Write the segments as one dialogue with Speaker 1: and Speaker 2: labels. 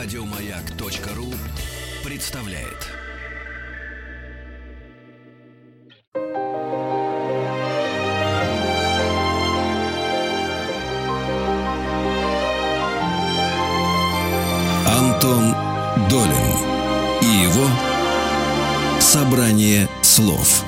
Speaker 1: Радиомаяк.ру представляет. Антон Долин и его собрание слов.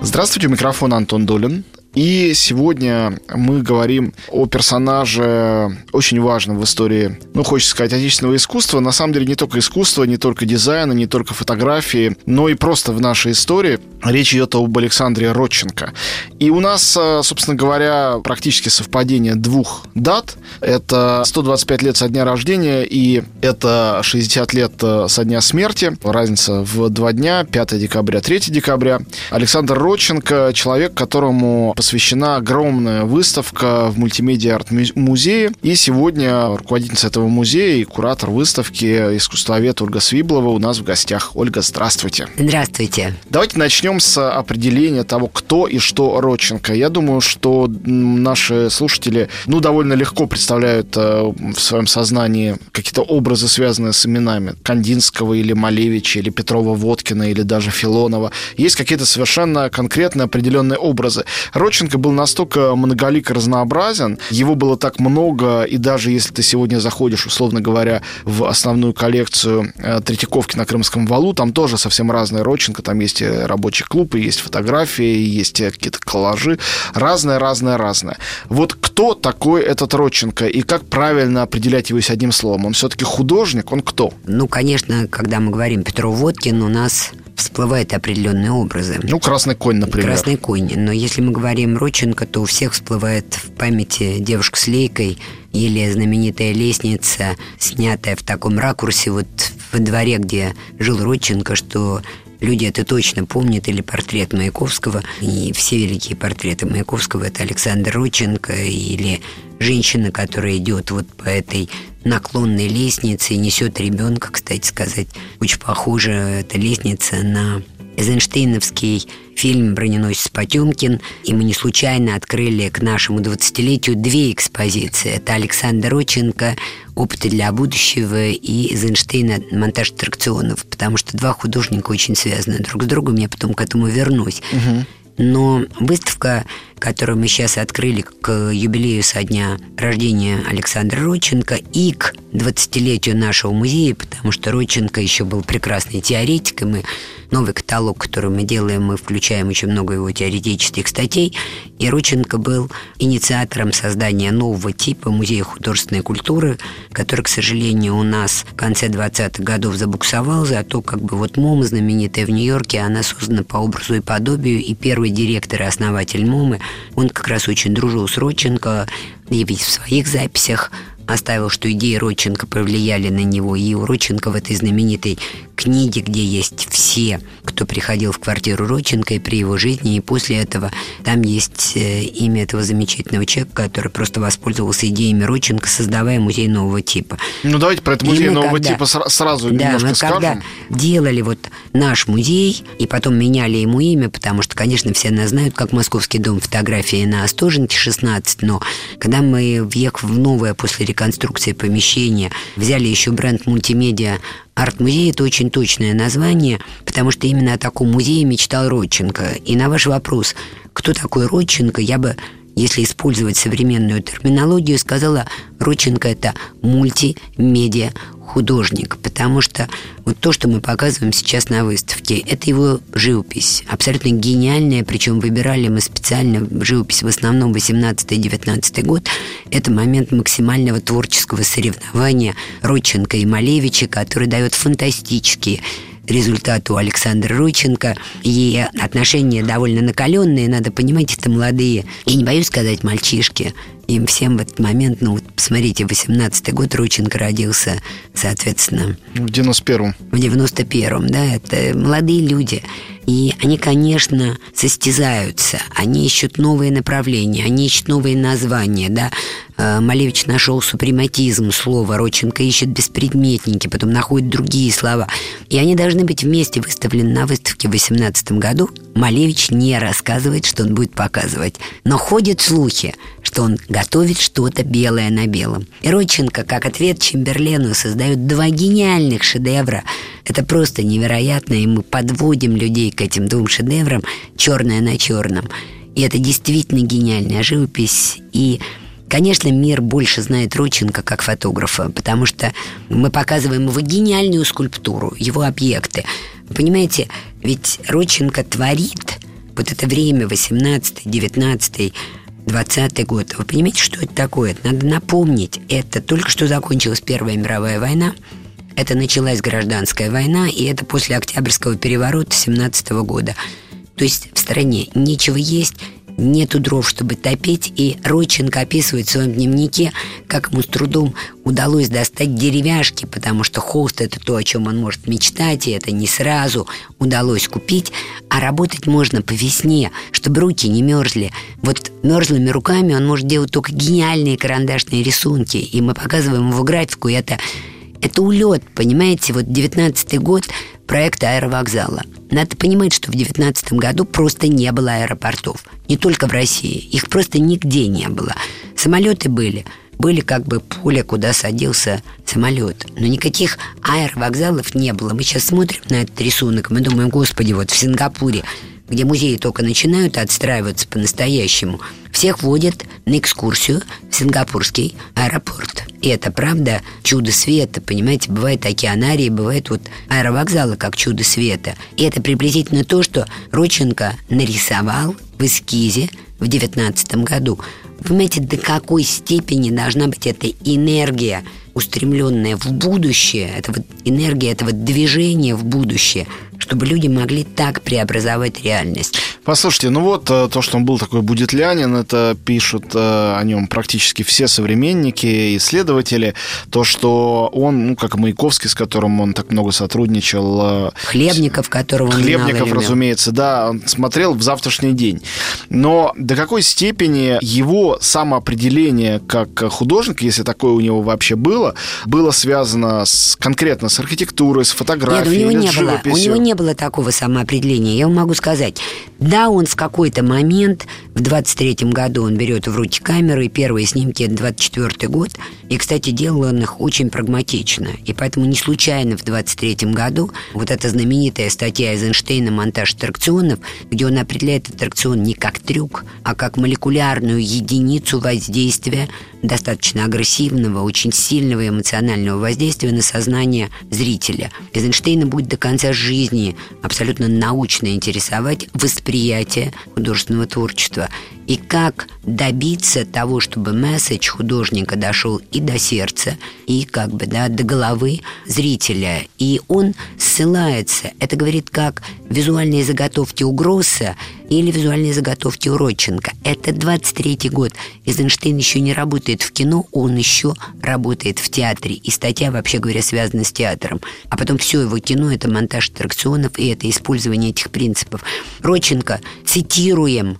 Speaker 2: Здравствуйте, у микрофона Антон Долин. И сегодня мы говорим о персонаже очень важном в истории, ну, хочется сказать, отечественного искусства. На самом деле не только искусства, не только дизайна, не только фотографии, но и просто в нашей истории. Речь идет об Александре Родченко. И у нас, э, собственно говоря, практически совпадение двух дат. Это 125 лет со дня рождения и это 60 лет э, со дня смерти. Разница в два дня, 5 декабря, 3 декабря. Александр Родченко, человек, которому посвящена огромная выставка в мультимедиа арт-музее. И сегодня руководительница этого музея и куратор выставки искусствовед Ольга Свиблова у нас в гостях. Ольга, здравствуйте.
Speaker 3: Здравствуйте.
Speaker 2: Давайте начнем с определения того, кто и что Родченко. Я думаю, что наши слушатели ну, довольно легко представляют э, в своем сознании какие-то образы, связанные с именами Кандинского или Малевича, или Петрова-Водкина, или даже Филонова. Есть какие-то совершенно конкретные определенные образы. Родченко Родченко был настолько многолик и разнообразен, его было так много, и даже если ты сегодня заходишь, условно говоря, в основную коллекцию э, Третьяковки на Крымском валу, там тоже совсем разные Родченко, там есть рабочий клуб, и есть фотографии, есть какие-то коллажи, разное, разное, разное. Вот кто такой этот Родченко, и как правильно определять его с одним словом? Он все-таки художник, он кто?
Speaker 3: Ну, конечно, когда мы говорим Петров Водкин, у нас всплывают определенные образы.
Speaker 2: Ну, красный конь, например.
Speaker 3: Красный конь. Но если мы говорим Родченко, то у всех всплывает в памяти девушка с лейкой или знаменитая лестница, снятая в таком ракурсе вот во дворе, где жил Родченко, что люди это точно помнят, или портрет Маяковского, и все великие портреты Маяковского это Александр Родченко, или женщина, которая идет вот по этой наклонной лестнице и несет ребенка, кстати сказать, очень похоже эта лестница на Эйзенштейновский фильм «Броненосец Потемкин», и мы не случайно открыли к нашему 20-летию две экспозиции. Это Александр Роченко «Опыты для будущего» и Эйзенштейна «Монтаж аттракционов», потому что два художника очень связаны друг с другом, я потом к этому вернусь. Угу. Но выставка, которую мы сейчас открыли к юбилею со дня рождения Александра Родченко и к 20-летию нашего музея, потому что Родченко еще был прекрасный теоретик, и мы новый каталог, который мы делаем, мы включаем очень много его теоретических статей. И Рученко был инициатором создания нового типа музея художественной культуры, который, к сожалению, у нас в конце 20-х годов забуксовал, зато как бы вот МОМ, знаменитая в Нью-Йорке, она создана по образу и подобию, и первый директор и основатель МОМы, он как раз очень дружил с Роченко, и в своих записях оставил, что идеи Родченко повлияли на него, и у Родченко в этой знаменитой книге, где есть все, кто приходил в квартиру Родченко и при его жизни, и после этого там есть э, имя этого замечательного человека, который просто воспользовался идеями Родченко, создавая музей нового типа.
Speaker 2: Ну, давайте про этот музей нового когда, типа сразу да, немножко мы скажем.
Speaker 3: когда делали вот наш музей, и потом меняли ему имя, потому что, конечно, все нас знают, как Московский дом фотографии на Остоженке 16, но когда мы, въехав в новое после реконструкции помещения, взяли еще бренд мультимедиа Арт-музей – это очень точное название, потому что именно о таком музее мечтал Родченко. И на ваш вопрос, кто такой Родченко, я бы если использовать современную терминологию, сказала Родченко – это мультимедиа художник, потому что вот то, что мы показываем сейчас на выставке, это его живопись, абсолютно гениальная, причем выбирали мы специально живопись в основном 18-19 год. Это момент максимального творческого соревнования Родченко и Малевича, который дает фантастические результаты у Александра Рученко. И отношения довольно накаленные, надо понимать, это молодые. И не боюсь сказать мальчишки. Им всем в этот момент, ну, вот посмотрите, 18-й год Рученко родился, соответственно...
Speaker 2: В 91-м.
Speaker 3: В 91-м, да, это молодые люди. И они, конечно, состязаются, они ищут новые направления, они ищут новые названия, да. Э, Малевич нашел супрематизм слова, Роченко ищет беспредметники, потом находит другие слова. И они должны быть вместе выставлены на выставке в 2018 году. Малевич не рассказывает, что он будет показывать. Но ходят слухи, что он готовит что-то белое на белом. И Родченко, как ответ Чемберлену, создает два гениальных шедевра. Это просто невероятно, и мы подводим людей к этим двум шедеврам черное на черном. И это действительно гениальная живопись. И Конечно, мир больше знает Родченко как фотографа, потому что мы показываем его гениальную скульптуру, его объекты. Понимаете, ведь Родченко творит вот это время 18 19 20 год. Вы понимаете, что это такое? надо напомнить. Это только что закончилась Первая мировая война. Это началась гражданская война, и это после Октябрьского переворота 17 года. То есть в стране нечего есть, нету дров, чтобы топить, и Ройченко описывает в своем дневнике, как ему с трудом удалось достать деревяшки, потому что холст – это то, о чем он может мечтать, и это не сразу удалось купить, а работать можно по весне, чтобы руки не мерзли. Вот мерзлыми руками он может делать только гениальные карандашные рисунки, и мы показываем его графику, и это это улет, понимаете? Вот 19 год проекта аэровокзала. Надо понимать, что в 19 году просто не было аэропортов. Не только в России. Их просто нигде не было. Самолеты были. Были как бы поле, куда садился самолет. Но никаких аэровокзалов не было. Мы сейчас смотрим на этот рисунок, мы думаем, господи, вот в Сингапуре где музеи только начинают отстраиваться по-настоящему, всех водят на экскурсию в сингапурский аэропорт. И это правда чудо света, понимаете, бывает океанарии, бывает вот аэровокзалы как чудо света. И это приблизительно то, что Роченко нарисовал в эскизе в девятнадцатом году. Вы понимаете, до какой степени должна быть эта энергия, устремленная в будущее, это вот энергия этого движения в будущее – чтобы люди могли так преобразовать реальность.
Speaker 2: Послушайте, ну вот э, то, что он был такой будетлянин, это пишут э, о нем практически все современники, исследователи. То, что он, ну, как Маяковский, с которым он так много сотрудничал.
Speaker 3: Э, Хлебников, которого он
Speaker 2: Хлебников, разумеется, да, он смотрел в завтрашний день. Но до какой степени его самоопределение как художника, если такое у него вообще было, было связано с, конкретно с архитектурой, с фотографией,
Speaker 3: Нет, у него
Speaker 2: не
Speaker 3: с живописью? Было. У него не было такого самоопределения. Я вам могу сказать, да, он в какой-то момент, в 23-м году он берет в руки камеру, и первые снимки это 24-й год. И, кстати, делал он их очень прагматично. И поэтому не случайно в 23-м году вот эта знаменитая статья Эйзенштейна «Монтаж аттракционов», где он определяет аттракцион не как трюк, а как молекулярную единицу воздействия достаточно агрессивного, очень сильного эмоционального воздействия на сознание зрителя. Эйзенштейна будет до конца жизни абсолютно научно интересовать восприятие художественного творчества и как добиться того, чтобы месседж художника дошел и до сердца, и как бы да, до головы зрителя. И он ссылается, это говорит как визуальные заготовки у Гросса или визуальные заготовки у Родченко. Это 23-й год. Эйзенштейн еще не работает в кино, он еще работает в театре. И статья, вообще говоря, связана с театром. А потом все его кино – это монтаж аттракционов и это использование этих принципов. Родченко, цитируем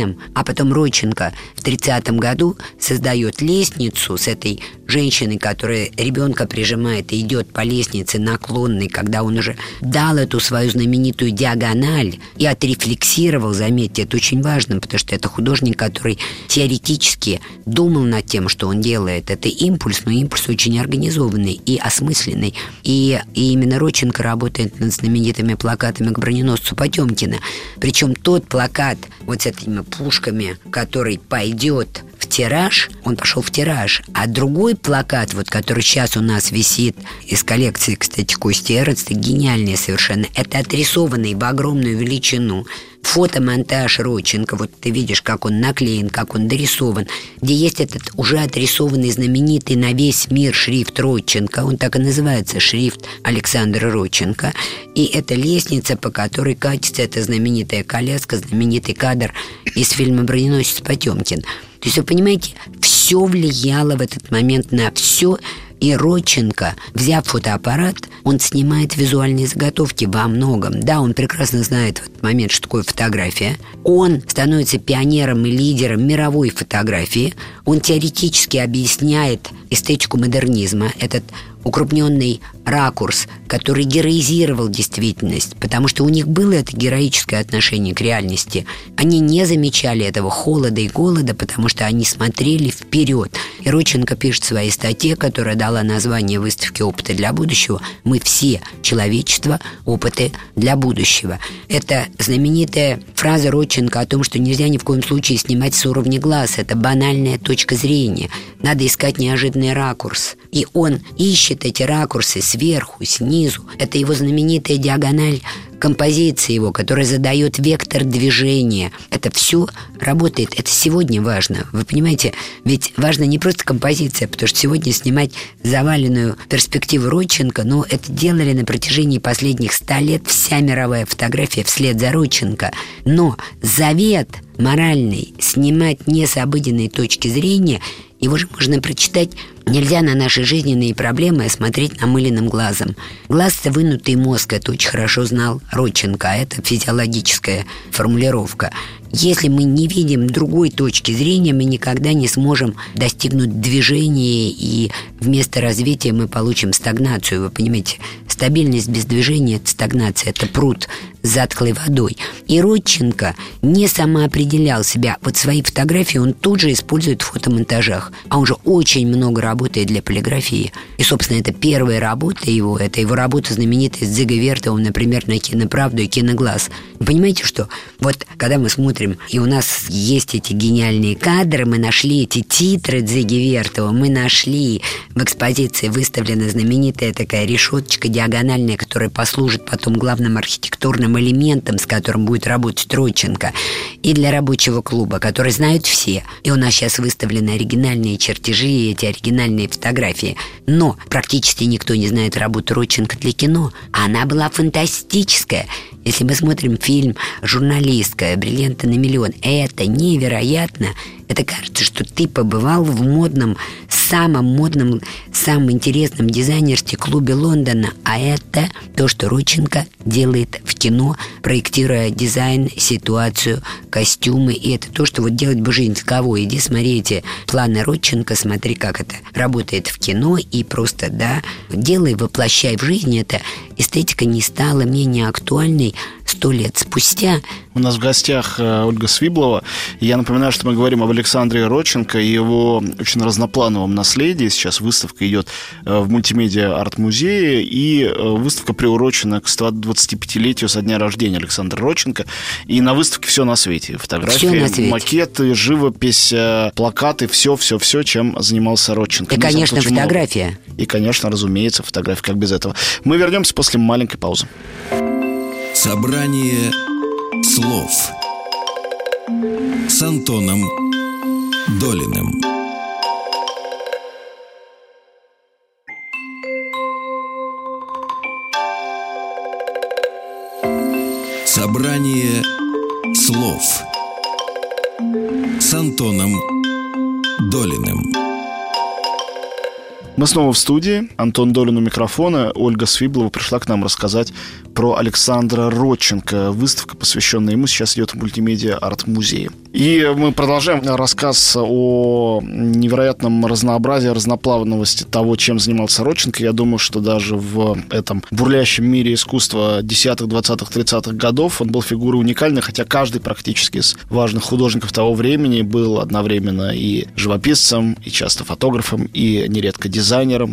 Speaker 3: Эйзенштейном, а потом Ройченко в 30 году создает лестницу с этой женщиной, которая ребенка прижимает и идет по лестнице наклонной, когда он уже дал эту свою знаменитую диагональ и отрефлексировал, заметьте, это очень важно, потому что это художник, который теоретически думал над тем, что он делает. Это импульс, но импульс очень организованный и осмысленный. И, и именно Роченко работает над знаменитыми плакатами к броненосцу Потемкина. Причем тот плакат вот с этими пушками, который пойдет тираж, он пошел в тираж. А другой плакат, вот который сейчас у нас висит из коллекции, кстати, Кости Эрцта, гениальный совершенно. Это отрисованный в огромную величину фотомонтаж Роченко, вот ты видишь, как он наклеен, как он дорисован, где есть этот уже отрисованный знаменитый на весь мир шрифт Роченко, он так и называется, шрифт Александра Роченко, и это лестница, по которой катится эта знаменитая коляска, знаменитый кадр из фильма «Броненосец Потемкин». То есть, вы понимаете, все влияло в этот момент на все, и Родченко, взяв фотоаппарат, он снимает визуальные заготовки во многом. Да, он прекрасно знает в этот момент, что такое фотография. Он становится пионером и лидером мировой фотографии. Он теоретически объясняет эстетику модернизма. Этот укрупненный ракурс, который героизировал действительность, потому что у них было это героическое отношение к реальности. Они не замечали этого холода и голода, потому что они смотрели вперед. И Роченко пишет в своей статье, которая дала название выставки «Опыты для будущего», «Мы все, человечество, опыты для будущего». Это знаменитая фраза Родченко о том, что нельзя ни в коем случае снимать с уровня глаз. Это банальная точка зрения. Надо искать неожиданный ракурс. И он ищет эти ракурсы сверху, снизу. Это его знаменитая диагональ композиции его, которая задает вектор движения. Это все работает. Это сегодня важно. Вы понимаете, ведь важно не просто композиция, потому что сегодня снимать заваленную перспективу Родченко, но это делали на протяжении последних ста лет вся мировая фотография вслед за Родченко. Но завет моральный снимать не с обыденной точки зрения – его же можно прочитать Нельзя на наши жизненные проблемы смотреть намыленным глазом. Глаз-то вынутый мозг, это очень хорошо знал Родченко, а это физиологическая формулировка. Если мы не видим другой точки зрения, мы никогда не сможем достигнуть движения, и вместо развития мы получим стагнацию. Вы понимаете, стабильность без движения – это стагнация, это пруд с затклой водой. И Родченко не самоопределял себя. Вот свои фотографии он тут же использует в фотомонтажах. А он же очень много работает для полиграфии. И, собственно, это первая работа его, это его работа знаменитая с Дзиго Вертовым, например, на «Киноправду» и «Киноглаз». Вы понимаете, что вот когда мы смотрим, и у нас есть эти гениальные кадры, мы нашли эти титры Дзиги Вертова, мы нашли в экспозиции выставлена знаменитая такая решеточка диагональная, которая послужит потом главным архитектурным элементом, с которым будет работать Родченко, и для рабочего клуба, который знают все. И у нас сейчас выставлены оригинальные чертежи и эти оригинальные фотографии. Но практически никто не знает работу Родченко для кино. Она была фантастическая. Если мы смотрим фильм «Журналистка», «Бриллианты на миллион», это невероятно. Это кажется, что ты побывал в модном, самом модном, самом интересном дизайнерстве клубе Лондона. А это то, что Родченко делает в кино, проектируя дизайн, ситуацию, костюмы. И это то, что вот делать бы жизнь кого. Иди смотри эти планы Родченко, смотри, как это работает в кино. И просто, да, делай, воплощай в жизнь это. Эстетика не стала менее актуальной сто лет спустя.
Speaker 2: У нас в гостях э, Ольга Свиблова. Я напоминаю, что мы говорим об Александре Родченко и его очень разноплановом наследии. Сейчас выставка идет э, в мультимедиа арт-музее, и э, выставка приурочена к 125-летию со дня рождения Александра Родченко. И на выставке все на свете. Фотографии,
Speaker 3: на свете.
Speaker 2: макеты, живопись, плакаты, все-все-все, чем занимался Родченко.
Speaker 3: И,
Speaker 2: Мы
Speaker 3: конечно,
Speaker 2: очень много.
Speaker 3: фотография.
Speaker 2: И, конечно, разумеется, фотографии, как без этого. Мы вернемся после маленькой паузы.
Speaker 1: Собрание слов с Антоном Долиным. Собрание слов с Антоном Долиным.
Speaker 2: Мы снова в студии. Антон Долин у микрофона. Ольга Свиблова пришла к нам рассказать про Александра Родченко. Выставка, посвященная ему, сейчас идет в мультимедиа арт-музее. И мы продолжаем рассказ о невероятном разнообразии, разноплавности того, чем занимался Родченко. Я думаю, что даже в этом бурлящем мире искусства 10-х, 20-х, 30-х годов он был фигурой уникальной, хотя каждый практически из важных художников того времени был одновременно и живописцем, и часто фотографом, и нередко дизайнером,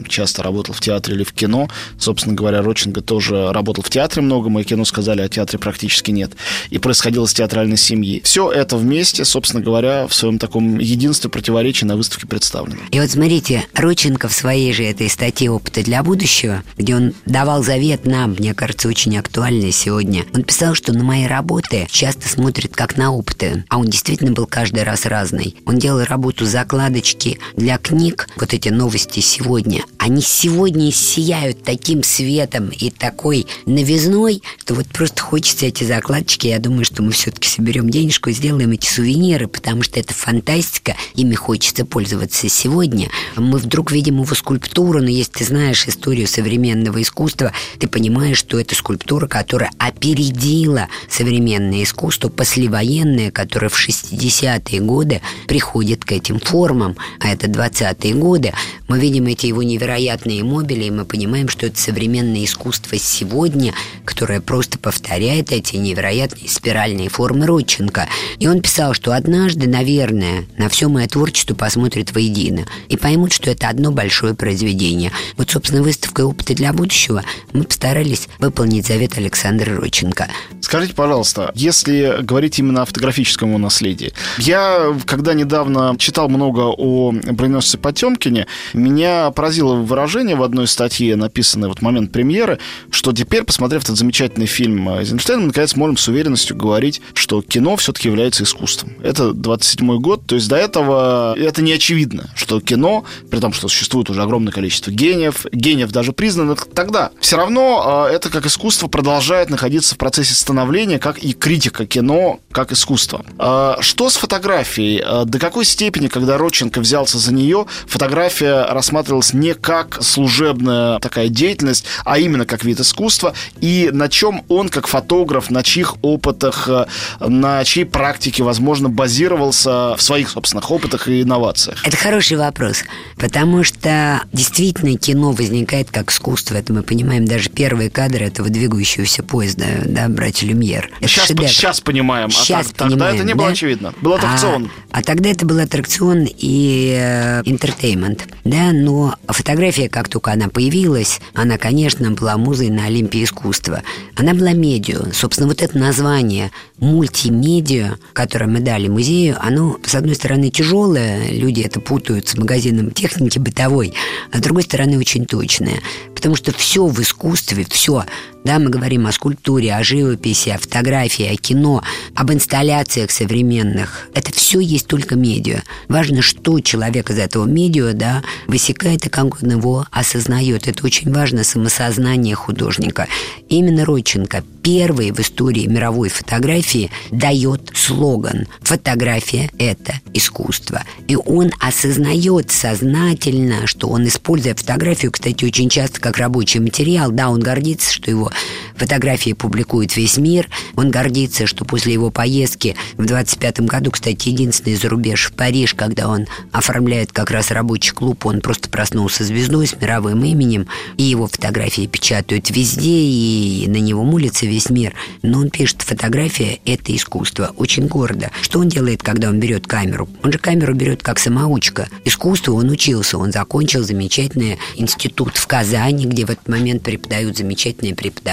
Speaker 2: часто работал в театре или в кино. Собственно говоря, Родченко тоже работал в театре много, мы кино сказали, а театре практически нет. И происходило с театральной семьи. Все это вместе собственно говоря, в своем таком единстве противоречии на выставке представлены.
Speaker 3: И вот смотрите, Родченко в своей же этой статье «Опыты для будущего», где он давал завет нам, мне кажется, очень актуальный сегодня, он писал, что на мои работы часто смотрят как на опыты, а он действительно был каждый раз разный. Он делал работу закладочки для книг, вот эти новости сегодня, они сегодня сияют таким светом и такой новизной, что вот просто хочется эти закладочки, я думаю, что мы все-таки соберем денежку и сделаем эти сувениры, потому что это фантастика, ими хочется пользоваться сегодня. Мы вдруг видим его скульптуру, но если ты знаешь историю современного искусства, ты понимаешь, что это скульптура, которая опередила современное искусство, послевоенное, которое в 60-е годы приходит к этим формам, а это 20-е годы. Мы видим эти его невероятные мобили, и мы понимаем, что это современное искусство сегодня, которое просто повторяет эти невероятные спиральные формы Родченко. И он писал, что однажды, наверное, на все мое творчество посмотрят воедино и поймут, что это одно большое произведение. Вот, собственно, выставка «Опыты для будущего» мы постарались выполнить завет Александра Родченко.
Speaker 2: Скажите, пожалуйста, если говорить именно о фотографическом наследии, я, когда недавно читал много о броненосце Потемкине, меня поразило выражение в одной статье, написанной вот в момент премьеры, что теперь, посмотрев этот замечательный фильм Эйзенштейна, мы, наконец, можем с уверенностью говорить, что кино все-таки является искусством. Это 27-й год, то есть до этого это не очевидно, что кино, при том, что существует уже огромное количество гениев, гениев даже признанных тогда, все равно э, это как искусство продолжает находиться в процессе становления, как и критика кино, как искусство. А что с фотографией? А до какой степени, когда Родченко взялся за нее, фотография рассматривалась не как служебная такая деятельность, а именно как вид искусства, и на чем он, как фотограф, на чьих опытах, э, на чьей практике, возможно, базировался в своих собственных опытах и инновациях?
Speaker 3: Это хороший вопрос, потому что действительно кино возникает как искусство, это мы понимаем, даже первые кадры этого двигающегося поезда, да, братья Люмьер.
Speaker 2: сейчас, сейчас понимаем,
Speaker 3: сейчас
Speaker 2: а так, понимаем, тогда это не было да? очевидно. Был аттракцион.
Speaker 3: А, а тогда это был аттракцион и э, интертеймент, да, но фотография, как только она появилась, она, конечно, была музой на Олимпии искусства. Она была медиа. Собственно, вот это название мультимедиа, которое мы дали музею, оно, с одной стороны, тяжелое, люди это путают с магазином техники бытовой, а с другой стороны, очень точное. Потому что все в искусстве, все, да, мы говорим о скульптуре, о живописи, о фотографии, о кино, об инсталляциях современных. Это все есть только медиа. Важно, что человек из этого медиа, да, высекает и как он его осознает. Это очень важно, самосознание художника. Именно Родченко первый в истории мировой фотографии дает слоган «Фотография – это искусство». И он осознает сознательно, что он, используя фотографию, кстати, очень часто как рабочий материал, да, он гордится, что его фотографии публикует весь мир, он гордится, что после его поездки в 25 году, кстати, единственный за рубеж в Париж, когда он оформляет как раз рабочий клуб, он просто проснулся звездой с мировым именем, и его фотографии печатают везде, и на него молится весь мир. Но он пишет, фотография – это искусство. Очень гордо. Что он делает, когда он берет камеру? Он же камеру берет как самоучка. Искусству он учился. Он закончил замечательный институт в Казани, где в этот момент преподают замечательные преподаватели.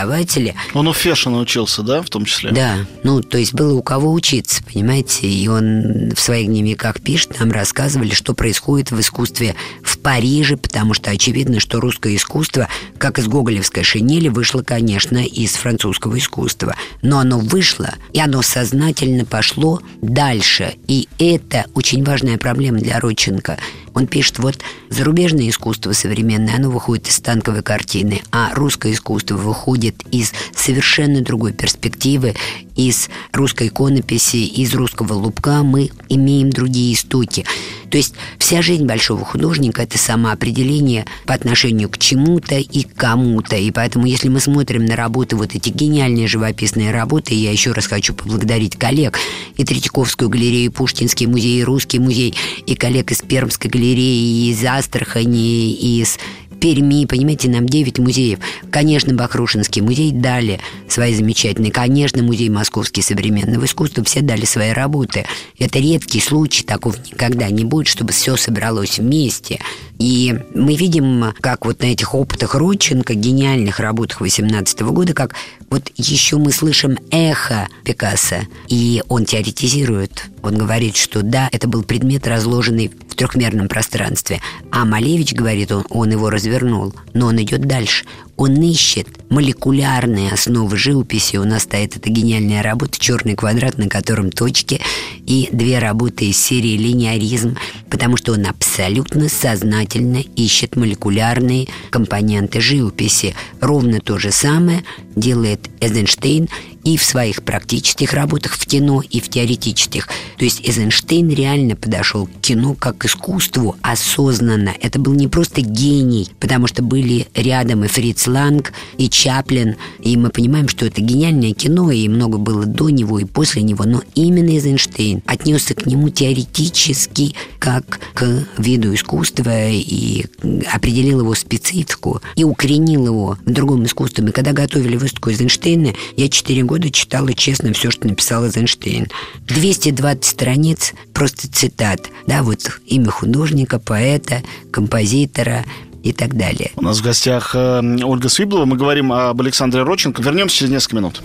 Speaker 2: Он у Фешина учился, да, в том числе?
Speaker 3: Да. Ну, то есть было у кого учиться, понимаете? И он в своих дневниках пишет, нам рассказывали, что происходит в искусстве в Париже, потому что очевидно, что русское искусство, как из гоголевской шинели, вышло, конечно, из французского искусства. Но оно вышло, и оно сознательно пошло дальше. И это очень важная проблема для Родченко. Он пишет, вот зарубежное искусство современное, оно выходит из танковой картины, а русское искусство выходит из совершенно другой перспективы, из русской иконописи, из русского лубка мы имеем другие истоки. То есть вся жизнь большого художника – это самоопределение по отношению к чему-то и к кому-то. И поэтому, если мы смотрим на работы, вот эти гениальные живописные работы, я еще раз хочу поблагодарить коллег и Третьяковскую галерею, и Пушкинский музей, и Русский музей, и коллег из Пермской галереи, и из Астрахани, из Перми, понимаете, нам 9 музеев. Конечно, Бахрушинский музей дали свои замечательные. Конечно, музей Московский современного искусства. Все дали свои работы. Это редкий случай, такого никогда не будет, чтобы все собралось вместе. И мы видим, как вот на этих опытах Родченко, гениальных работах 18 года, как вот еще мы слышим эхо Пикассо, и он теоретизирует. Он говорит, что да, это был предмет, разложенный в трехмерном пространстве. А Малевич говорит, он, он его развернул, но он идет дальше. Он ищет молекулярные основы живописи. У нас стоит эта гениальная работа «Черный квадрат», на котором точки, и две работы из серии «Линеаризм», потому что он абсолютно сознательно ищет молекулярные компоненты живописи. Ровно то же самое делает Эйзенштейн и в своих практических работах в кино, и в теоретических. То есть Эйзенштейн реально подошел к кино как к искусству осознанно. Это был не просто гений, потому что были рядом и Фриц Ланг, и Чаплин, и мы понимаем, что это гениальное кино, и много было до него и после него, но именно Эйзенштейн отнесся к нему теоретически как к виду искусства и определил его специфику и укоренил его в другом искусстве. Мы когда готовили выставку Эйзенштейна, я четыре года читала честно все, что написал Эйзенштейн. 220 страниц просто цитат. Да, вот имя художника, поэта, композитора, и так далее.
Speaker 2: У нас в гостях э, Ольга Свиблова. Мы говорим об Александре Родченко. Вернемся через несколько минут.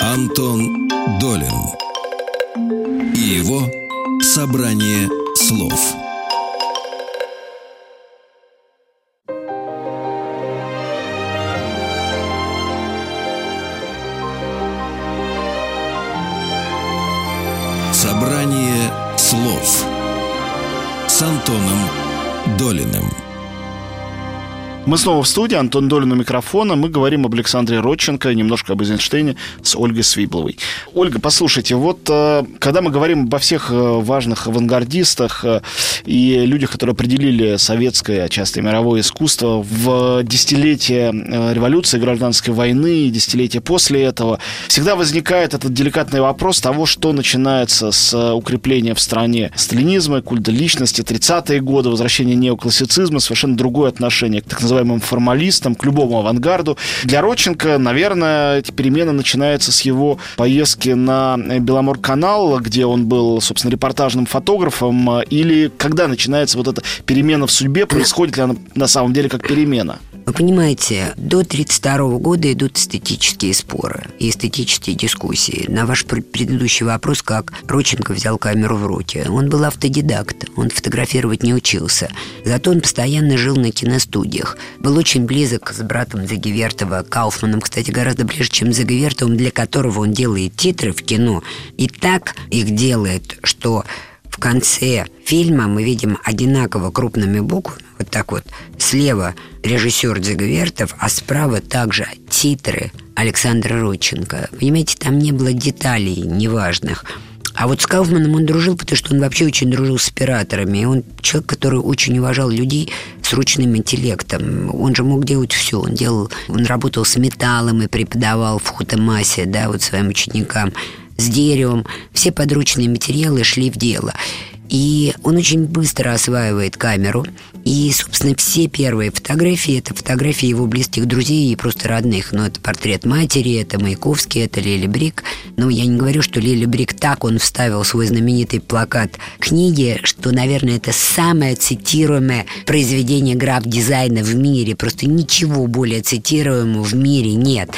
Speaker 1: Антон Долин и его собрание слов.
Speaker 2: Снова в студии, Антон Долин у микрофона. Мы говорим об Александре Родченко, немножко об Эйзенштейне с Ольгой Свибловой. Ольга, послушайте, вот э, когда мы говорим обо всех э, важных авангардистах э, и людях, которые определили советское, а часто и мировое искусство в десятилетие революции, гражданской войны, десятилетия после этого, всегда возникает этот деликатный вопрос того, что начинается с укрепления в стране сталинизма, культа личности, 30-е годы, возвращения неоклассицизма, совершенно другое отношение к так называемому называемым формалистам, к любому авангарду. Для Родченко, наверное, эти перемены начинаются с его поездки на Беломор-канал, где он был, собственно, репортажным фотографом, или когда начинается вот эта перемена в судьбе, происходит ли она на самом деле как перемена?
Speaker 3: Вы понимаете, до 1932 года идут эстетические споры и эстетические дискуссии. На ваш предыдущий вопрос, как Роченко взял камеру в руки. Он был автодидакт, он фотографировать не учился. Зато он постоянно жил на киностудиях. Был очень близок с братом Загивертова, Кауфманом, кстати, гораздо ближе, чем Загивертовым, для которого он делает титры в кино. И так их делает, что в конце фильма мы видим одинаково крупными буквами, вот так вот, слева режиссер Дзиговертов, а справа также титры Александра Родченко. Понимаете, там не было деталей неважных. А вот с Кауфманом он дружил, потому что он вообще очень дружил с операторами. И он человек, который очень уважал людей с ручным интеллектом. Он же мог делать все. Он делал, он работал с металлом и преподавал в Хутамасе, да, вот своим ученикам с деревом. Все подручные материалы шли в дело. И он очень быстро осваивает камеру. И, собственно, все первые фотографии – это фотографии его близких друзей и просто родных. Ну, это портрет матери, это Маяковский, это Лили Брик. Но я не говорю, что Лили Брик так он вставил свой знаменитый плакат книги, что, наверное, это самое цитируемое произведение граф-дизайна в мире. Просто ничего более цитируемого в мире нет.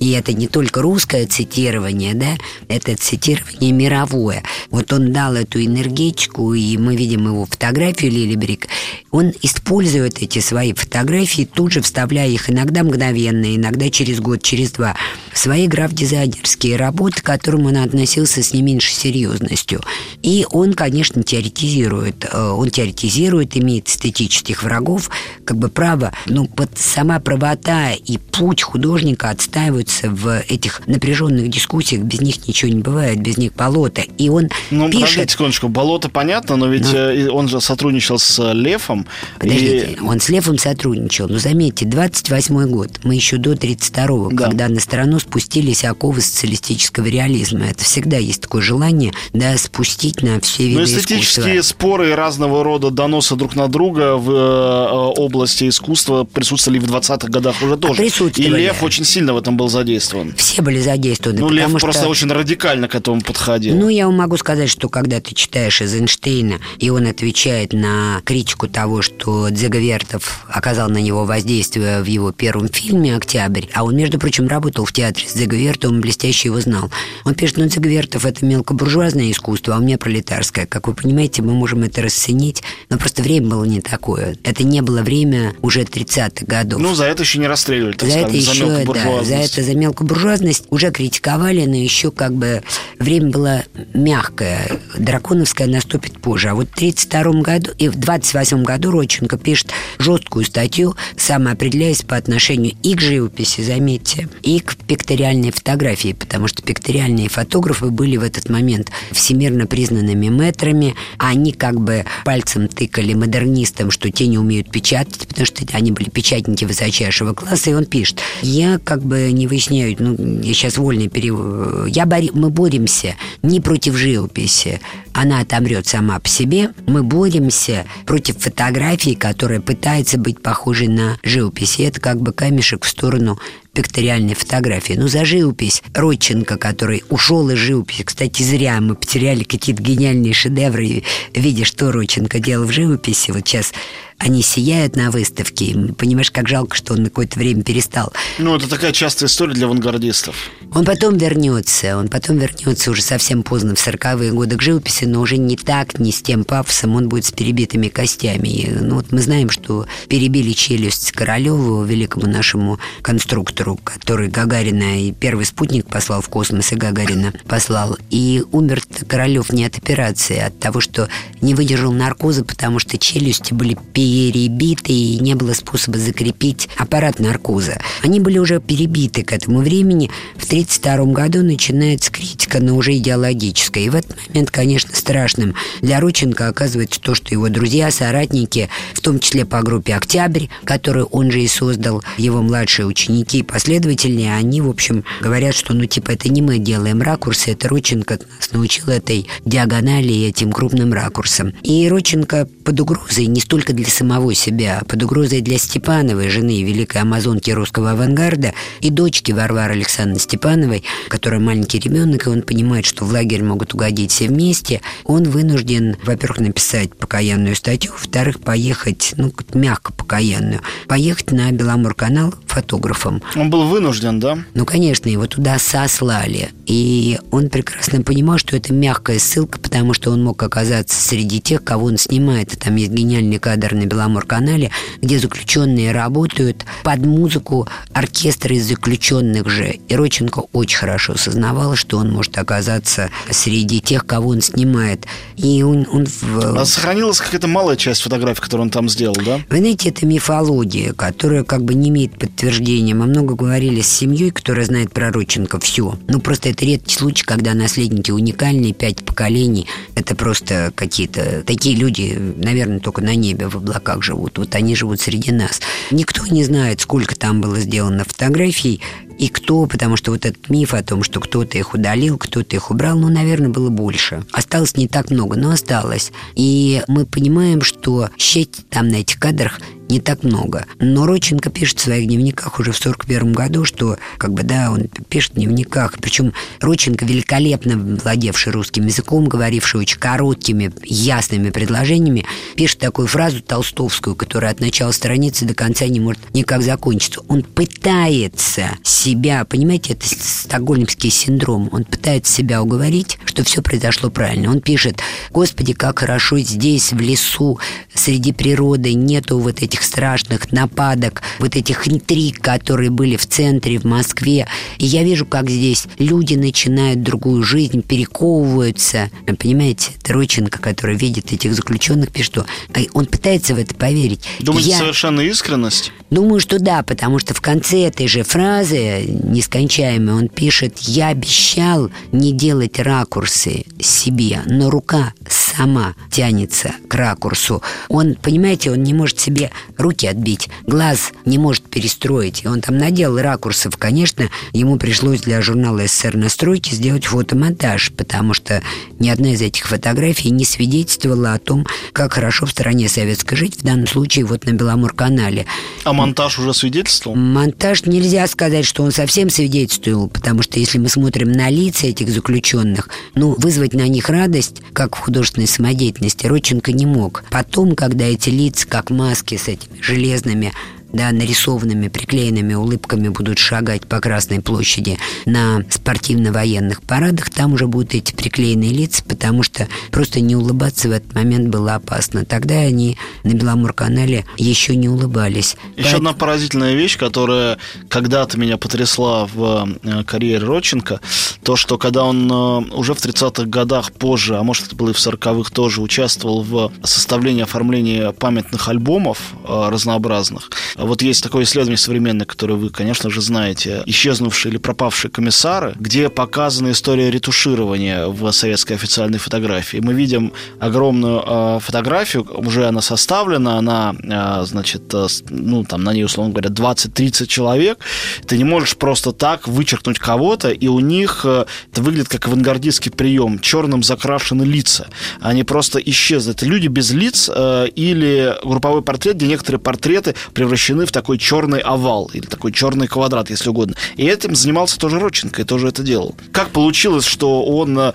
Speaker 3: И это не только русское цитирование, да, это цитирование мировое. Вот он дал эту энергетику, и мы видим его фотографию Лили Брик. Он использует эти свои фотографии, тут же вставляя их иногда мгновенно, иногда через год, через два, в свои граф-дизайнерские работы, к которым он относился с не меньшей серьезностью. И он, конечно, теоретизирует. Э, он теоретизирует, имеет эстетических врагов, как бы право, ну, вот сама правота и путь художника отстаивают находится в этих напряженных дискуссиях, без них ничего не бывает, без них болото. И он
Speaker 2: ну,
Speaker 3: пишет...
Speaker 2: подождите секундочку, болото понятно, но ведь но... Ну. он же сотрудничал с Левом.
Speaker 3: Подождите, и... он с Левом сотрудничал. Но заметьте, 28-й год, мы еще до 32-го, да. когда на страну спустились оковы социалистического реализма. Это всегда есть такое желание, да, спустить на все виды
Speaker 2: Но эстетические
Speaker 3: искусства.
Speaker 2: споры и разного рода доносы друг на друга в э, области искусства присутствовали в 20-х годах уже тоже.
Speaker 3: А
Speaker 2: и Лев очень сильно в этом был задействован?
Speaker 3: Все были задействованы.
Speaker 2: Ну, Лев просто что... очень радикально к этому подходил.
Speaker 3: Ну, я могу сказать, что когда ты читаешь Эйзенштейна, и он отвечает на критику того, что Дзеговертов оказал на него воздействие в его первом фильме «Октябрь», а он, между прочим, работал в театре с Дзеговертовым, блестяще его знал. Он пишет, ну, Дзеговертов – это мелкобуржуазное искусство, а у меня пролетарское. Как вы понимаете, мы можем это расценить, но просто время было не такое. Это не было время уже 30-х годов.
Speaker 2: Ну, за это еще не расстреливали, так
Speaker 3: за
Speaker 2: скажем,
Speaker 3: это
Speaker 2: за
Speaker 3: еще, да, за это за мелкобуржуазность уже критиковали, но еще как бы время было мягкое. Драконовская наступит позже. А вот в 1932 году и в 28 году Родченко пишет жесткую статью, самоопределяясь по отношению и к живописи, заметьте, и к пикториальной фотографии, потому что пикториальные фотографы были в этот момент всемирно признанными метрами, они как бы пальцем тыкали модернистам, что те не умеют печатать, потому что они были печатники высочайшего класса, и он пишет, я как бы не выясняю, ну, я сейчас вольный перевод, я бори, мы боремся не против живописи, она отомрет сама по себе, мы боремся против фотографии, которая пытается быть похожей на живопись, и это как бы камешек в сторону пикториальной фотографии. Ну, за живопись Родченко, который ушел из живописи. Кстати, зря мы потеряли какие-то гениальные шедевры, видя, что Родченко делал в живописи. Вот сейчас они сияют на выставке. Понимаешь, как жалко, что он на какое-то время перестал.
Speaker 2: Ну, это такая частая история для авангардистов.
Speaker 3: Он потом вернется, он потом вернется уже совсем поздно, в 40-е годы к живописи, но уже не так, не с тем пафосом, он будет с перебитыми костями. Ну, вот мы знаем, что перебили челюсть Королеву, великому нашему конструктору, который Гагарина и первый спутник послал в космос, и Гагарина послал. И умер Королев не от операции, а от того, что не выдержал наркоза, потому что челюсти были перебиты, и не было способа закрепить аппарат наркоза. Они были уже перебиты к этому времени. В 1932 году начинается критика, но уже идеологическая. И в этот момент, конечно, страшным для Рученко оказывается то, что его друзья, соратники, в том числе по группе «Октябрь», которую он же и создал, его младшие ученики и последователи, они, в общем, говорят, что, ну, типа, это не мы делаем ракурсы, это Рученко нас научил этой диагонали и этим крупным ракурсам. И Рученко под угрозой не столько для самого себя, а под угрозой для Степановой, жены великой амазонки русского авангарда, и дочки Варвары Александровны Степановой, которая маленький ребенок, и он понимает, что в лагерь могут угодить все вместе, он вынужден, во-первых, написать покаянную статью, во-вторых, поехать, ну, мягко покаянную, поехать на Беломор-канал фотографом.
Speaker 2: Он был вынужден, да?
Speaker 3: Ну, конечно, его туда сослали. И он прекрасно понимал, что это мягкая ссылка, потому что он мог оказаться среди тех, кого он снимает. И там есть гениальный кадр на Беломор-канале, где заключенные работают под музыку оркестра из заключенных же. И Роченко очень хорошо осознавал, что он может оказаться среди тех, кого он снимает. И он... он
Speaker 2: в... А сохранилась какая-то малая часть фотографий, которую он там сделал, да?
Speaker 3: Вы знаете, это мифология, которая как бы не имеет подтверждения. Мы много говорили с семьей, которая знает про Роченко все. Ну, просто это редкий случай, когда наследники уникальные, пять поколений. Это просто какие-то такие люди, наверное, только на небе в облаках живут. Вот они живут среди нас. Никто не знает, сколько там было сделано фотографий, и кто, потому что вот этот миф о том, что кто-то их удалил, кто-то их убрал, ну, наверное, было больше. Осталось не так много, но осталось. И мы понимаем, что щеть там на этих кадрах не так много. Но Роченко пишет в своих дневниках уже в 41 году, что, как бы, да, он пишет в дневниках, причем Роченко, великолепно владевший русским языком, говоривший очень короткими, ясными предложениями, пишет такую фразу толстовскую, которая от начала страницы до конца не может никак закончиться. Он пытается себя, понимаете, это стокгольмский синдром, он пытается себя уговорить, что все произошло правильно. Он пишет, Господи, как хорошо здесь, в лесу, среди природы, нету вот этих страшных нападок, вот этих интриг, которые были в центре, в Москве. И я вижу, как здесь люди начинают другую жизнь, перековываются. Понимаете, Тройченко, который видит этих заключенных, пишет, что он пытается в это поверить.
Speaker 2: Думаете, я... совершенно искренность?
Speaker 3: Думаю, что да, потому что в конце этой же фразы, нескончаемой, он пишет, я обещал не делать ракурсы себе, но рука сама тянется к ракурсу. Он, понимаете, он не может себе руки отбить, глаз не может перестроить. И он там наделал ракурсов. Конечно, ему пришлось для журнала СССР «Настройки» сделать фотомонтаж, потому что ни одна из этих фотографий не свидетельствовала о том, как хорошо в стране советской жить, в данном случае вот на Беломор-канале.
Speaker 2: А монтаж уже свидетельствовал?
Speaker 3: Монтаж нельзя сказать, что он совсем свидетельствовал, потому что если мы смотрим на лица этих заключенных, ну, вызвать на них радость, как в художественной самодеятельности, Родченко не мог. Потом, когда эти лица, как маски с этими железными да, нарисованными, приклеенными улыбками будут шагать по Красной площади на спортивно-военных парадах, там уже будут эти приклеенные лица, потому что просто не улыбаться в этот момент было опасно. Тогда они на Беломор-канале еще не улыбались.
Speaker 2: Еще Поэтому... одна поразительная вещь, которая когда-то меня потрясла в э, карьере Родченко, то, что когда он э, уже в 30-х годах позже, а может это было и в 40-х тоже, участвовал в составлении, оформлении памятных альбомов э, разнообразных, Вот есть такое исследование современное, которое вы, конечно же, знаете, «Исчезнувшие или пропавшие комиссары», где показана история ретуширования в советской официальной фотографии. Мы видим огромную э, фотографию, уже она составлена, она, э, значит, э, ну, там на ней, условно говоря, 20-30 человек. Ты не можешь просто так вычеркнуть кого-то, и у них э, это выглядит как авангардистский прием. Черным закрашены лица. Они просто исчезли. Это люди без лиц э, или групповой портрет, где некоторые портреты превращены в такой черный овал или такой черный квадрат, если угодно. И этим занимался тоже Родченко и тоже это делал. Как получилось, что он э,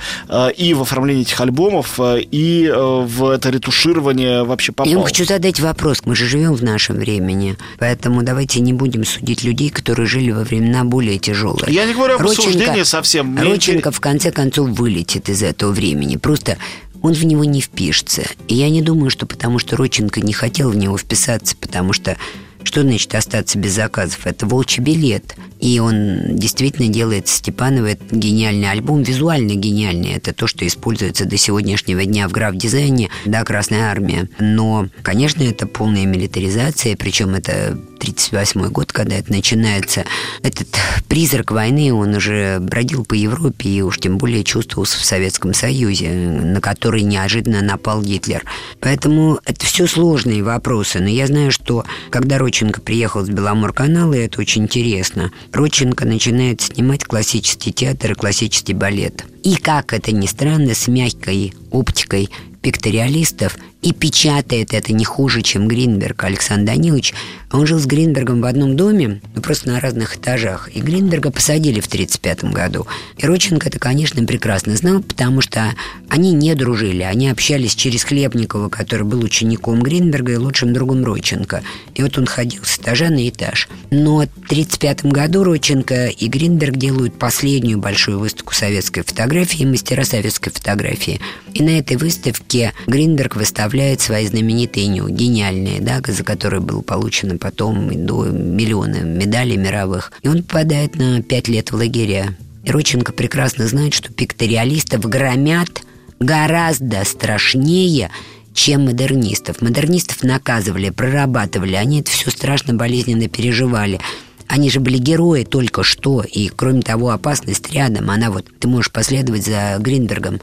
Speaker 2: и в оформлении этих альбомов, э, и э, в это ретуширование вообще попал?
Speaker 3: Я хочу задать вопрос. Мы же живем в нашем времени, поэтому давайте не будем судить людей, которые жили во времена более тяжелые.
Speaker 2: Я не говорю об осуждении совсем.
Speaker 3: Родченко в конце концов вылетит из этого времени. Просто он в него не впишется. И я не думаю, что потому что Родченко не хотел в него вписаться, потому что что значит остаться без заказов? Это волчий билет. И он действительно делает Степанова гениальный альбом, визуально гениальный. Это то, что используется до сегодняшнего дня в граф-дизайне, да, Красная Армия. Но, конечно, это полная милитаризация, причем это 1938 год, когда это начинается. Этот призрак войны, он уже бродил по Европе и уж тем более чувствовался в Советском Союзе, на который неожиданно напал Гитлер. Поэтому это все сложные вопросы. Но я знаю, что когда Роченко приехал с Беломорканала, это очень интересно, Родченко начинает снимать классический театр и классический балет. И, как это ни странно, с мягкой оптикой пикториалистов и печатает это не хуже, чем Гринберг Александр Данилович. Он жил с Гринбергом в одном доме, но просто на разных этажах. И Гринберга посадили в 1935 году. И Родченко это, конечно, прекрасно знал, потому что они не дружили. Они общались через Хлебникова, который был учеником Гринберга и лучшим другом Родченко. И вот он ходил с этажа на этаж. Но в 1935 году Родченко и Гринберг делают последнюю большую выставку советской фотографии, мастера советской фотографии. И на этой выставке Гринберг выставляет выставляет свои знаменитые гениальные, да, за которые было получено потом до миллиона медалей мировых. И он попадает на пять лет в лагеря. И Родченко прекрасно знает, что пикториалистов громят гораздо страшнее, чем модернистов. Модернистов наказывали, прорабатывали, они это все страшно болезненно переживали. Они же были герои только что, и кроме того, опасность рядом. Она вот, ты можешь последовать за Гринбергом,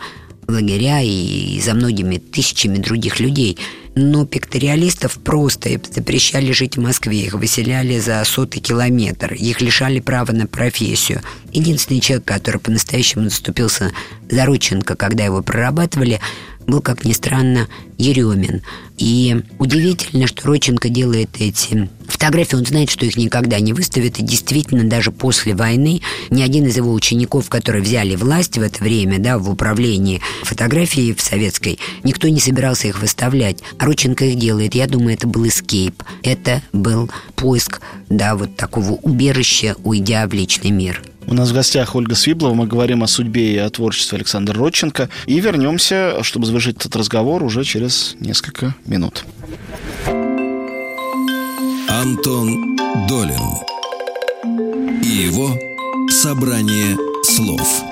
Speaker 3: лагеря и за многими тысячами других людей. Но пикториалистов просто запрещали жить в Москве, их выселяли за сотый километр, их лишали права на профессию. Единственный человек, который по-настоящему заступился за Рученко, когда его прорабатывали, был, как ни странно, Еремин. И удивительно, что Роченко делает эти фотографии. Он знает, что их никогда не выставят. И действительно, даже после войны ни один из его учеников, которые взяли власть в это время, да, в управлении фотографией в советской, никто не собирался их выставлять. А Роченко их делает. Я думаю, это был эскейп. Это был поиск, да, вот такого убежища, уйдя в личный мир.
Speaker 2: У нас в гостях Ольга Свиблова. Мы говорим о судьбе и о творчестве Александра Родченко. И вернемся, чтобы завершить этот разговор уже через несколько минут.
Speaker 1: Антон Долин и его собрание слов.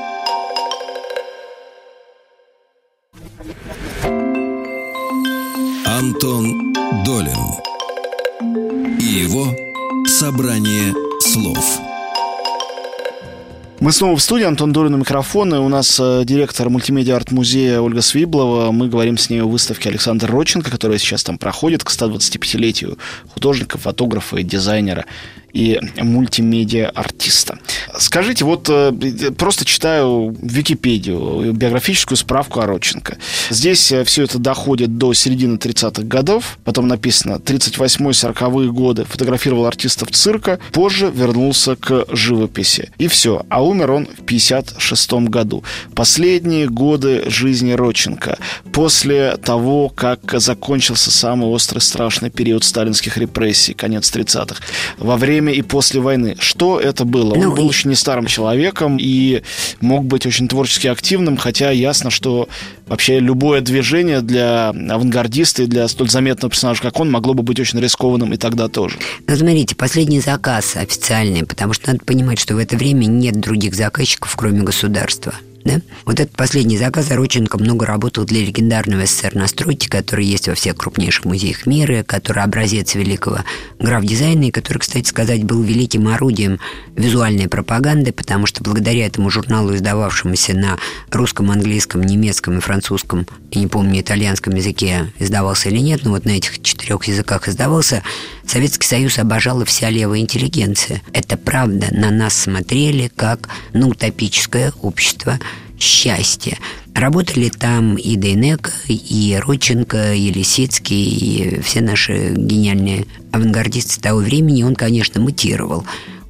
Speaker 2: Мы снова в студии, Антон Долин у микрофона. У нас э, директор мультимедиа арт-музея Ольга Свиблова. Мы говорим с ней о выставке Александра Родченко, которая сейчас там проходит к 125-летию художника, фотографа и дизайнера и мультимедиа-артиста. Скажите, вот э, просто читаю Википедию, биографическую справку о Родченко. Здесь э, все это доходит до середины 30-х годов. Потом написано 38-40-е годы. Фотографировал артистов цирка. Позже вернулся к живописи. И все. А умер он в 56 году. Последние годы жизни Родченко. После того, как закончился самый острый страшный период сталинских репрессий, конец 30-х. Во время время и после войны. Что это было? Он ну, был очень не старым человеком и мог быть очень творчески активным, хотя ясно, что вообще любое движение для авангардиста и для столь заметного персонажа, как он, могло бы быть очень рискованным и тогда тоже.
Speaker 3: Ну, смотрите, последний заказ официальный, потому что надо понимать, что в это время нет других заказчиков, кроме государства. Да? Вот этот последний заказ Родченко много работал для легендарного СССР настройки, который есть во всех крупнейших музеях мира, который образец великого граф-дизайна, и который, кстати сказать, был великим орудием визуальной пропаганды, потому что благодаря этому журналу, издававшемуся на русском, английском, немецком и французском, я не помню, итальянском языке издавался или нет, но вот на этих четырех языках издавался, Советский Союз обожала вся левая интеллигенция. Это правда. На нас смотрели как на утопическое общество счастья. Работали там и Дейнека, и Родченко, и Лисицкий, и все наши гениальные авангардисты того времени. Он, конечно, мутировал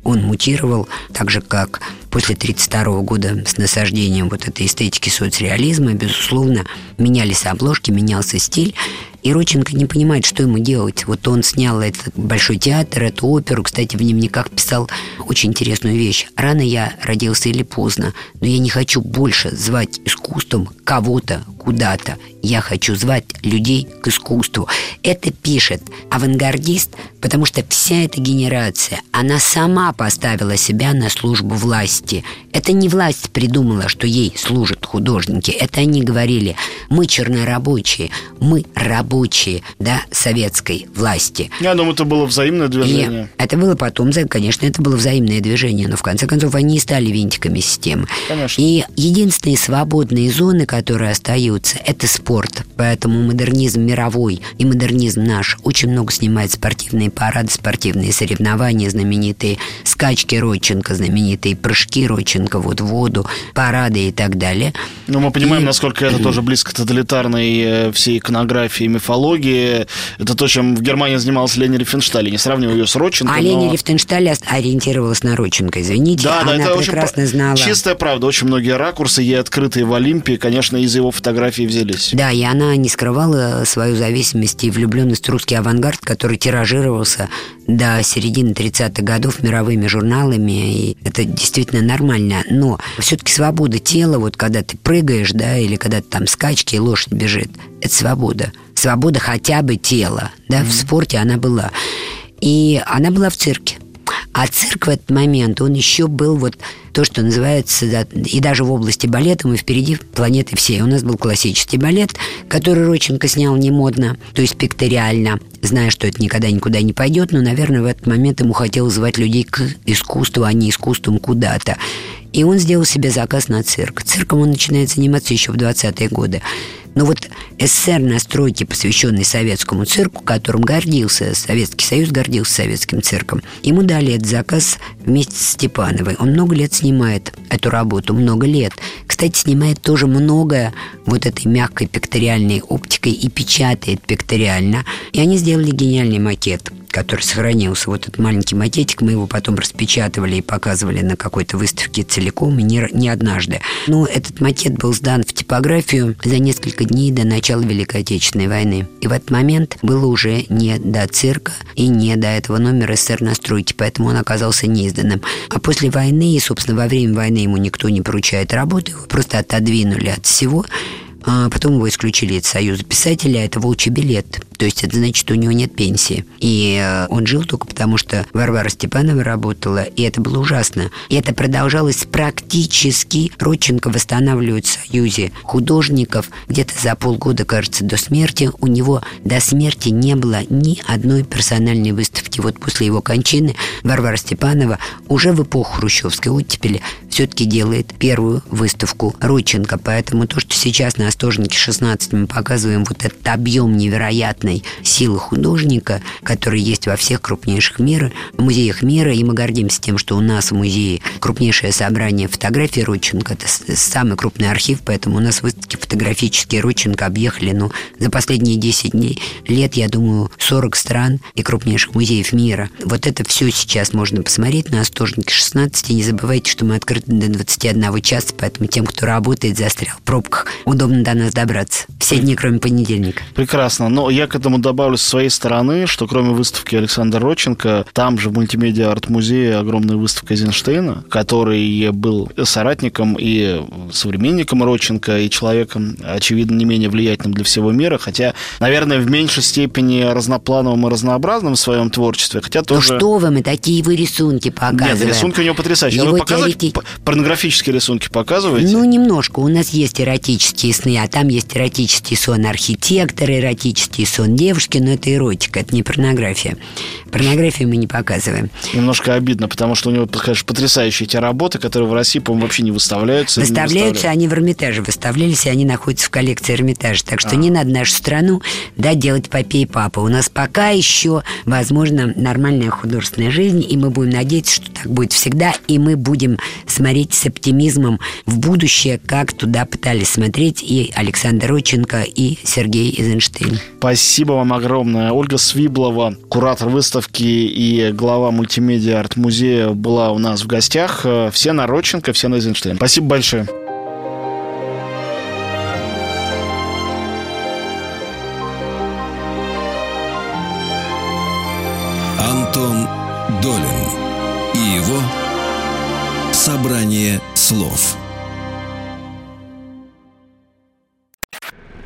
Speaker 3: он мутировал, так же, как после 1932 года с насаждением вот этой эстетики соцреализма, безусловно, менялись обложки, менялся стиль, и Роченко не понимает, что ему делать. Вот он снял этот большой театр, эту оперу. Кстати, в дневниках писал очень интересную вещь. Рано я родился или поздно, но я не хочу больше звать искусством кого-то куда-то. Я хочу звать людей к искусству. Это пишет авангардист, потому что вся эта генерация, она сама поставила себя на службу власти. Это не власть придумала, что ей служат художники. Это они говорили, мы чернорабочие, мы рабочие, да, советской власти.
Speaker 2: Я думаю, это было взаимное движение.
Speaker 3: И это было потом, конечно, это было взаимное движение, но в конце концов они стали винтиками системы.
Speaker 2: Конечно.
Speaker 3: И единственные свободные зоны, которые остаются, это спорт. Поэтому модернизм мировой и модернизм наш очень много снимает спортивные парады, спортивные соревнования, знаменитые скачки Родченко, знаменитые прыжки Родченко вот воду, парады и так далее.
Speaker 2: Ну, мы понимаем, и... насколько это тоже близко к тоталитарной э, всей иконографии, мифологии. Это то, чем в Германии занимался Лени Рифеншталь. Не сравниваю ее с Родченко,
Speaker 3: А но... Лени Рифеншталь ориентировалась на Родченко, извините.
Speaker 2: Да,
Speaker 3: да,
Speaker 2: Она
Speaker 3: это прекрасно
Speaker 2: очень
Speaker 3: знала.
Speaker 2: чистая правда. Очень многие ракурсы ей открытые в Олимпии, конечно, из его фотографий взялись.
Speaker 3: Да, и она не скрывала свою зависимость и влюбленность в русский авангард, который тиражировался до середины 30-х годов мировыми журналами, и это действительно нормально. Но все-таки свобода тела, вот когда ты прыгаешь, да, или когда ты там скачки, и лошадь бежит, это свобода. Свобода хотя бы тела, да, mm-hmm. в спорте она была. И она была в цирке. А цирк в этот момент, он еще был вот то, что называется, да, и даже в области балета мы впереди планеты всей. У нас был классический балет, который Роченко снял не модно, то есть пикториально, зная, что это никогда никуда не пойдет, но, наверное, в этот момент ему хотелось звать людей к искусству, а не искусством куда-то. И он сделал себе заказ на цирк. Цирком он начинает заниматься еще в 20-е годы. Но вот СССР на стройке, посвященный советскому цирку, которым гордился Советский Союз, гордился советским цирком, ему дали этот заказ вместе с Степановой. Он много лет снимает эту работу, много лет. Кстати, снимает тоже многое вот этой мягкой пикториальной оптикой и печатает пикториально. И они сделали гениальный макет который сохранился. Вот этот маленький макетик, мы его потом распечатывали и показывали на какой-то выставке целиком, и не, не однажды. Но этот макет был сдан в типографию за несколько дней до начала Великой Отечественной войны. И в этот момент было уже не до цирка и не до этого номера СССР настройки, поэтому он оказался неизданным. А после войны, и, собственно, во время войны ему никто не поручает работу, его просто отодвинули от всего, а потом его исключили из Союза писателей, а это волчий билет. То есть это значит, что у него нет пенсии. И э, он жил только потому, что Варвара Степанова работала, и это было ужасно. И это продолжалось практически. Родченко восстанавливает в Союзе художников где-то за полгода, кажется, до смерти. У него до смерти не было ни одной персональной выставки. Вот после его кончины Варвара Степанова уже в эпоху хрущевской оттепели все-таки делает первую выставку Родченко. Поэтому то, что сейчас на Остожнике 16 мы показываем вот этот объем невероятной силы художника, который есть во всех крупнейших мира, музеях мира, и мы гордимся тем, что у нас в музее крупнейшее собрание фотографий Родченко, это самый крупный архив, поэтому у нас выставки фотографические Родченко объехали, ну, за последние 10 дней, лет, я думаю, 40 стран и крупнейших музеев мира. Вот это все сейчас можно посмотреть на Остожнике 16, и не забывайте, что мы открыты до 21 часа, поэтому тем, кто работает, застрял в пробках, удобно до нас добраться. Все дни, кроме понедельника.
Speaker 2: Прекрасно. Но я к этому добавлю с своей стороны, что кроме выставки Александра Родченко, там же в мультимедиа арт-музее огромная выставка Эйзенштейна, который был соратником и современником Родченко, и человеком, очевидно, не менее влиятельным для всего мира, хотя, наверное, в меньшей степени разноплановым и разнообразным в своем творчестве, хотя тоже...
Speaker 3: Ну что вы, мы такие вы рисунки показываем.
Speaker 2: Нет, рисунки у него потрясающие.
Speaker 3: Его
Speaker 2: показать,
Speaker 3: теорети...
Speaker 2: порнографические рисунки показываете?
Speaker 3: Ну, немножко. У нас есть эротические сны, а там есть эротический сон архитектора, эротический сон девушки, но это эротика, это не порнография. Порнографию мы не показываем.
Speaker 2: Немножко обидно, потому что у него, конечно, потрясающие эти работы, которые в России, по-моему, вообще не выставляются.
Speaker 3: Выставляются, они в Эрмитаже выставлялись, и они находятся в коллекции Эрмитажа. Так что а. не надо нашу страну да, делать попей папа. У нас пока еще, возможно, нормальная художественная жизнь, и мы будем надеяться, что так будет всегда, и мы будем смотреть с оптимизмом в будущее, как туда пытались смотреть и Александр Роченко, и Сергей Эйзенштейн.
Speaker 2: Спасибо вам огромное. Ольга Свиблова, куратор выставки и глава мультимедиа арт-музея была у нас в гостях. Все на Роченко, все на Эйзенштейн. Спасибо большое.
Speaker 1: Антон Долин и его собрание слов.